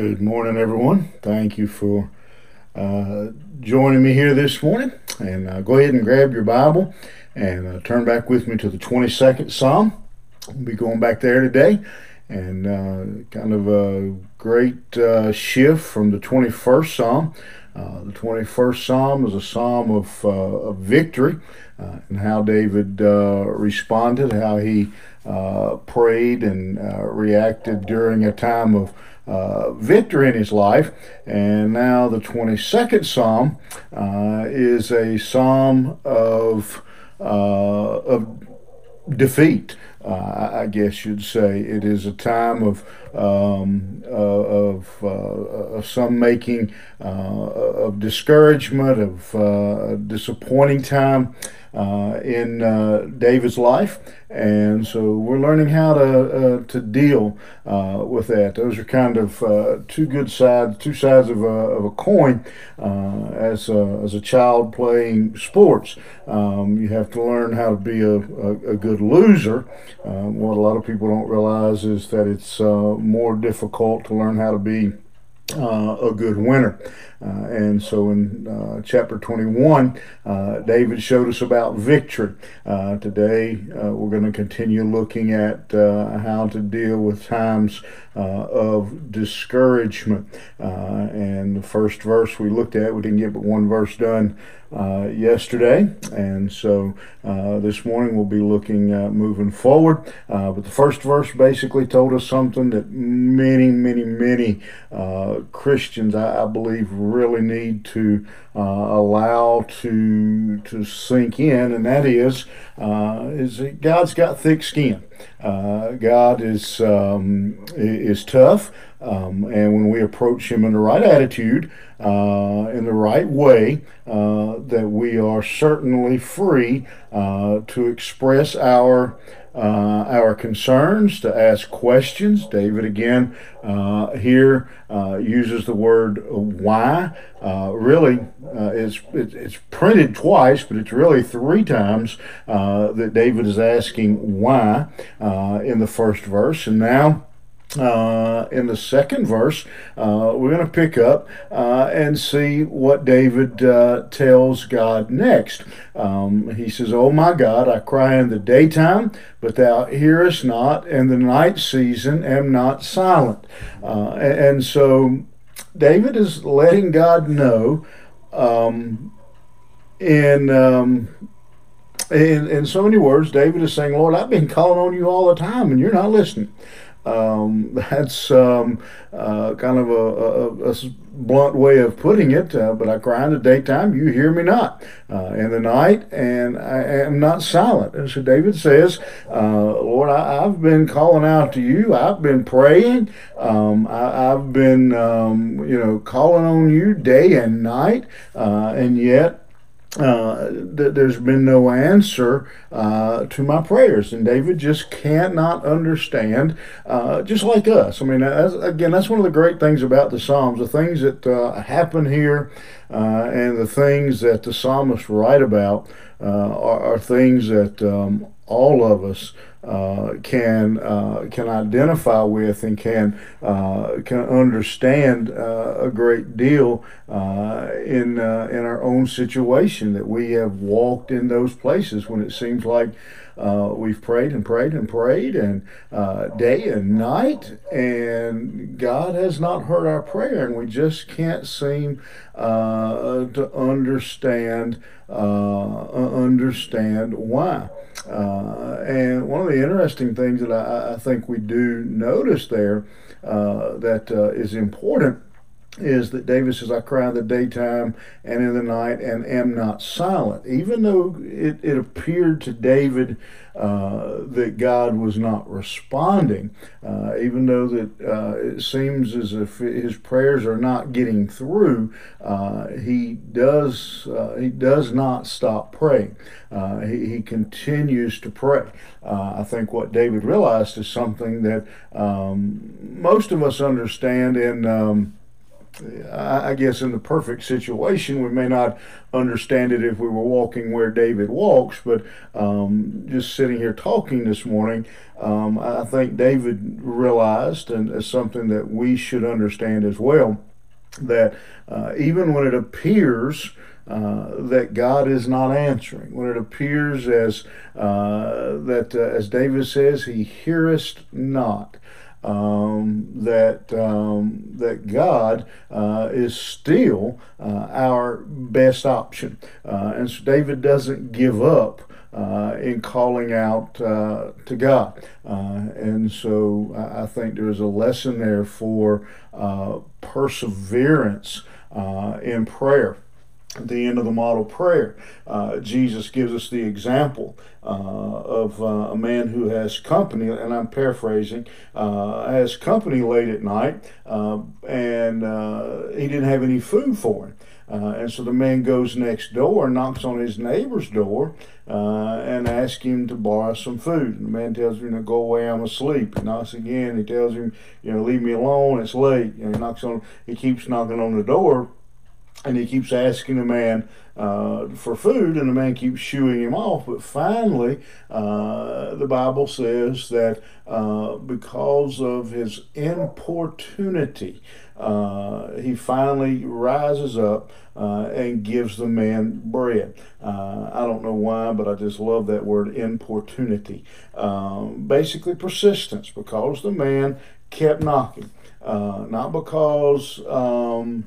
Good morning, everyone. Thank you for uh, joining me here this morning. And uh, go ahead and grab your Bible and uh, turn back with me to the 22nd Psalm. We'll be going back there today. And uh, kind of a great uh, shift from the 21st Psalm. Uh, the 21st Psalm is a psalm of, of victory and how David responded, how he prayed and reacted during a time of uh, victory in his life. And now the 22nd Psalm uh, is a psalm of, uh, of defeat. Uh, I guess you'd say it is a time of um, uh, of, uh, of some making of discouragement, of disappointing time uh, in uh, David's life, and so we're learning how to uh, to deal uh, with that. Those are kind of uh, two good sides, two sides of a, of a coin. Uh, as a, as a child playing sports, um, you have to learn how to be a, a, a good loser. what a lot of people don't realize is that it's more difficult to learn how to be uh, a good winner. Uh, and so in uh, chapter 21, uh, David showed us about victory. Uh, today, uh, we're going to continue looking at how to deal with times of discouragement. and the first verse we looked at, we didn't get but one verse done uh, yesterday, and so uh, this morning we'll be looking uh, moving forward. Uh, but the first verse basically told us something that many, many, many uh, Christians, I, I, believe, really need to uh, allow to to sink in, and that is is that God's got thick skin. God is um, is tough. Um, and when we approach Him in the right attitude, uh, in the right way, uh, that we are certainly free uh, to express our uh, our concerns, to ask questions. David again uh, here uh, uses the word why. really, it's it's printed twice, but it's really three times that David is asking why in the first verse, and now uh, in the second verse, uh, we're going to pick up uh, and see what David uh, tells God next. Um, he says, Oh my God, I cry in the daytime, but thou hearest not, and the night season am not silent. Uh, and, and, so David is letting God know um, in. Um, in, in so many words, David is saying, Lord, I've been calling on you all the time and you're not listening. Um, that's um, uh, kind of a, a, a, blunt way of putting it, uh, but I cry in the daytime, you hear me not. Uh, in the night, and I am not silent. And so David says, uh, Lord, I, have been calling out to you. I've been praying. Um, I, have been, um, you know, calling on you day and night, uh, and yet uh, th- there's been no answer uh, to my prayers, and David just cannot understand, uh, just like us. I mean, again, that's one of the great things about the Psalms, the things that uh, happen here, uh, and the things that the psalmists write about uh, are, are, things that um, all of us uh, can uh, can identify with and can uh, can understand uh, a great deal uh, in uh, in our own situation that we have walked in those places when it seems like we've prayed and prayed and prayed and day and night and God has not heard our prayer and we just can't seem to understand understand why. Uh, and one of the interesting things that I, I think we do notice there uh, that uh, is important is that David says, I cry in the daytime and in the night and am not silent. Even though it, it appeared to David uh, that God was not responding, uh, even though that uh, it seems as if his prayers are not getting through, uh, he does uh, he does not stop praying. He, he, continues to pray. I think what David realized is something that um, most of us understand in. Um, I guess in the perfect situation, we may not understand it if we were walking where David walks, but um, just sitting here talking this morning, um, I think David realized, and it's something that we should understand as well, that uh, even when it appears uh, that God is not answering, when it appears as uh, that, uh, as David says, He hearest not um, that um, that God uh, is still uh, our best option, uh, and so David doesn't give up. Uh, in calling out uh, to God. Uh, and so I, think there is a lesson there for perseverance in prayer the end of the model prayer, uh, Jesus gives us the example uh, of uh, a man who has company, and I'm paraphrasing, uh, has company late at night, uh, and uh, he didn't have any food for him. and so the man goes next door, knocks on his neighbor's door, and asks him to borrow some food. And the man tells him, to go away, I'm asleep. He knocks again. He tells him, you know, leave me alone, it's late. And he knocks on, he keeps knocking on the door and he keeps asking the man uh, for food, and the man keeps shooing him off. But finally, uh, the Bible says that uh, because of his importunity, uh, he finally rises up uh, and gives the man bread. Uh, I don't know why, but I just love that word importunity. Um, basically, persistence, because the man kept knocking, not because. Um,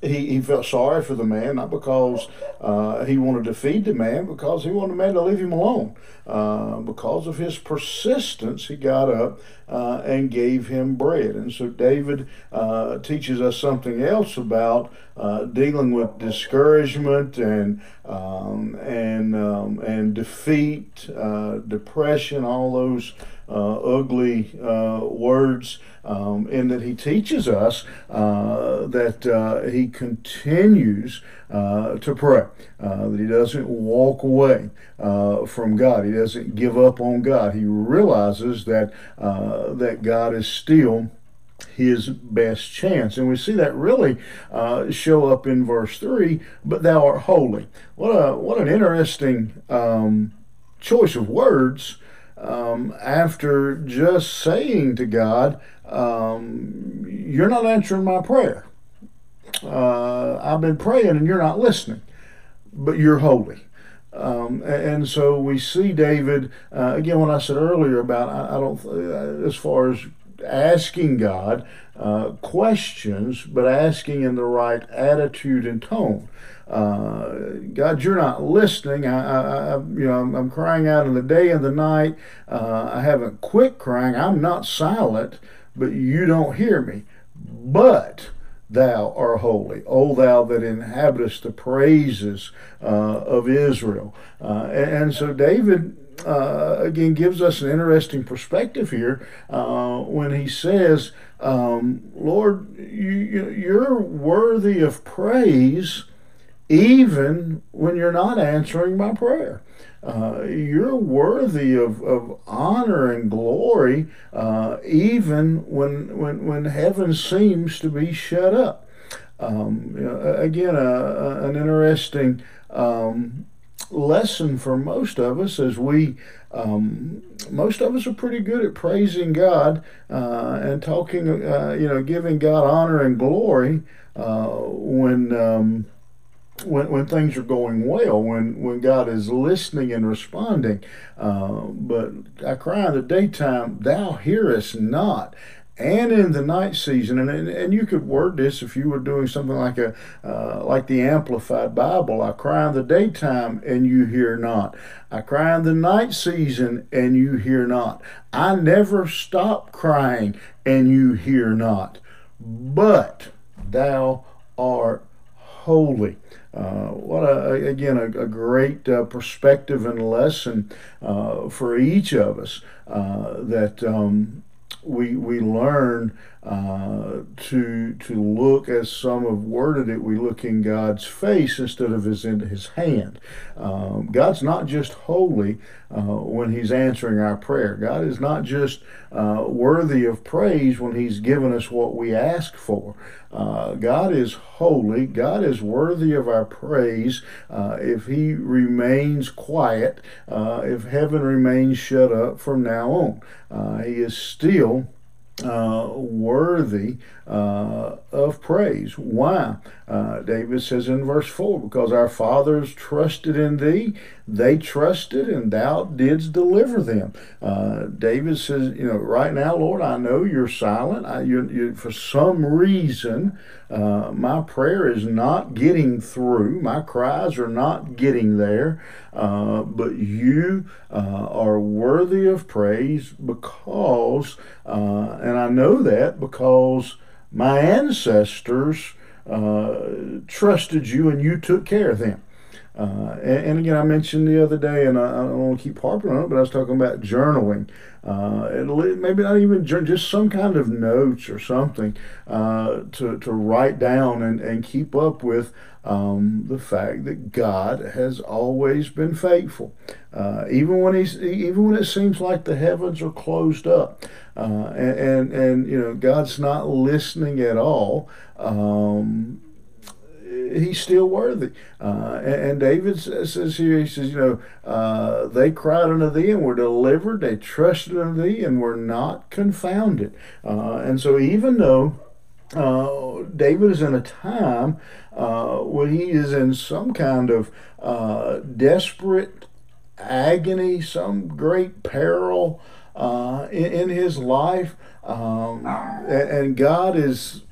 he, he felt sorry for the man, not because uh, he wanted to feed the man, because he wanted the man to leave him alone. Uh, because of his persistence, he got up uh, and gave him bread. And so David uh, teaches us something else about uh, dealing with discouragement and um, and um, and defeat, uh, depression, all those ugly words um, in that he teaches us uh, that uh, he continues uh, to pray, uh, that he doesn't walk away uh, from God, he doesn't give up on God. He realizes that uh, that God is still his best chance. And we see that really uh, show up in verse 3 but thou art holy. What, a, what an interesting um, choice of words um, after just saying to God, um, You're not answering my prayer. Uh, I've been praying and you're not listening, but you're holy. Um, and so we see David, uh, again, what I said earlier about, I, I don't, uh, as far as asking God uh, questions, but asking in the right attitude and tone. Uh, God, you're not listening. I, I, you know, I'm, I'm, crying out in the day and the night. Uh, I haven't quit crying. I'm not silent, but you don't hear me. But thou art holy, O thou that inhabitest the praises uh, of Israel. Uh, and, and, so David. Uh, again, gives us an interesting perspective here uh, when he says, um, Lord, you, you're worthy of praise even when you're not answering my prayer. Uh, you're worthy of, of honor and glory uh, even when, when, when heaven seems to be shut up. Um, you know, again, uh, an interesting um, lesson for most of us as we um, most of us are pretty good at praising God uh, and talking, uh, you know, giving God honor and glory uh, when um, when, when things are going well, when, when God is listening and responding. Uh, but I cry in the daytime, Thou hearest not. And in the night season, and, and, and you could word this if you were doing something like a uh, like the Amplified Bible. I cry in the daytime and you hear not. I cry in the night season and you hear not. I never stop crying and you hear not. But thou art holy. Uh, what a, again a, a great uh, perspective and lesson uh, for each of us uh, that um, we we learn uh, to to look as some have worded it, we look in God's face instead of his in his hand. Um, God's not just holy uh, when He's answering our prayer. God is not just uh, worthy of praise when He's given us what we ask for. Uh, God is holy. God is worthy of our praise uh, if He remains quiet, uh, if heaven remains shut up from now on. He is still uh, worthy uh, of praise. Why? Uh, David says in verse 4 because our fathers trusted in thee, they trusted, and thou didst deliver them. Uh, David says, You know, right now, Lord, I know you're silent. I, you, you, for some reason, uh, my prayer is not getting through, my cries are not getting there, but you are worthy of praise because, and I know that because my ancestors uh, trusted you and you took care of them. Uh, and, and, again, I mentioned the other day, and I, I, don't want to keep harping on it, but I was talking about journaling. Uh, maybe not even just some kind of notes or something uh, to, to write down and, and keep up with um, the fact that God has always been faithful, uh, even when he's even when it seems like the heavens are closed up, uh, and, and, and you know God's not listening at all. Um, he's still worthy. Uh, and, and, David says here, he says, you know, uh, they cried unto thee and were delivered. They trusted unto thee and were not confounded. Uh, and so even though uh, David is in a time uh, when he is in some kind of uh, desperate agony, some great peril in, in, his life, um, and, and God is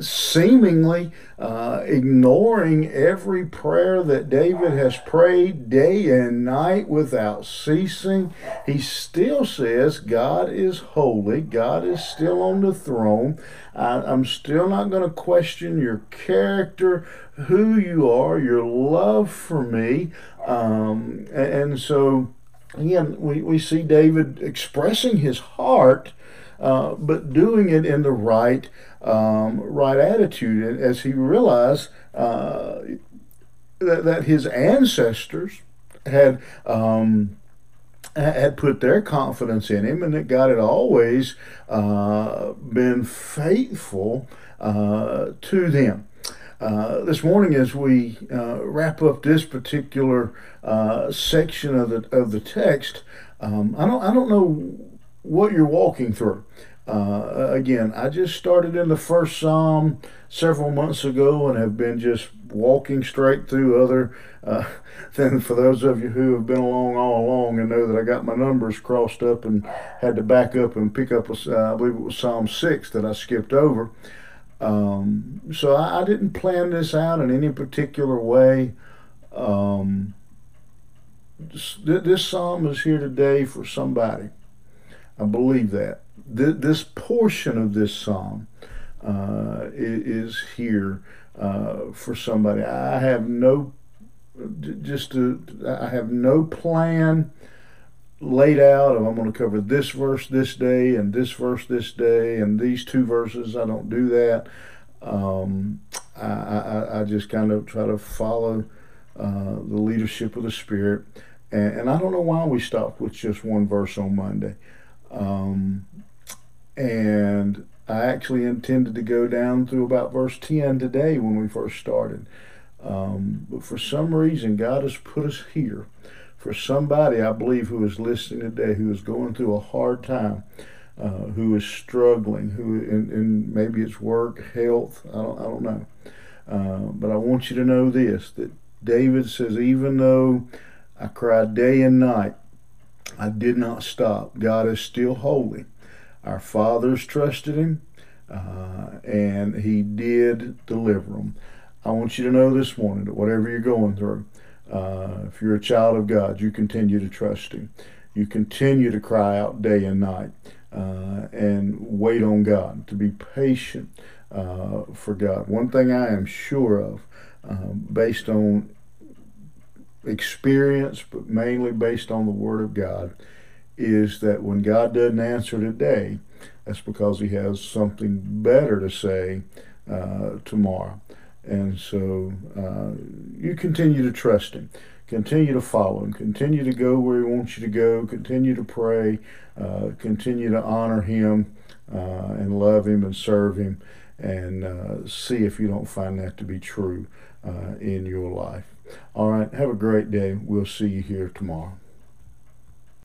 seemingly uh, ignoring every prayer that David has prayed day and night without ceasing. He still says God is holy, God is still on the throne. I, am still not going to question your character, who you are, your love for me. Um, and, and so, again, we, we see David expressing his heart uh, but doing it in the right um, right attitude. And As he realized uh, that, that his ancestors had um, had put their confidence in him, and that God had always uh, been faithful uh, to them. Uh, this morning, as we uh, wrap up this particular uh, section of the of the text, um, I don't I don't know what you're walking through. Uh, again, I just started in the first Psalm several months ago and have been just walking straight through other. Uh, then, for those of you who have been along all along and know that I got my numbers crossed up and had to back up and pick up, a, uh, I believe it was Psalm 6 that I skipped over. Um, so I, I, didn't plan this out in any particular way. Um, this, this psalm is here today for somebody. I believe that. This portion of this psalm uh, is here uh, for somebody. I have no, just I have no plan laid out of I'm going to cover this verse this day and this verse this day and these two verses. I don't do that. Um, I, I, I, just kind of try to follow uh, the leadership of the Spirit. And, and, I don't know why we stopped with just one verse on Monday. Um, and I actually intended to go down through about verse 10 today when we first started. Um, but for some reason, God has put us here. For somebody, I believe, who is listening today, who is going through a hard time, uh, who is struggling, who in, in, maybe it's work, health, I don't, I don't know. Uh, but I want you to know this that David says, even though I cried day and night, I did not stop. God is still holy. Our fathers trusted him, uh, and he did deliver them. I want you to know this morning that whatever you're going through, uh, if you're a child of God, you continue to trust him. You continue to cry out day and night uh, and wait on God, to be patient uh, for God. One thing I am sure of, uh, based on experience, but mainly based on the Word of God, is that when God doesn't answer today, that's because He has something better to say uh, tomorrow. And so uh, you continue to trust Him. Continue to follow Him. Continue to go where He wants you to go. Continue to pray. Uh, continue to honor Him uh, and love Him and serve Him. And uh, see if you don't find that to be true uh, in your life. All right. Have a great day. We'll see you here tomorrow.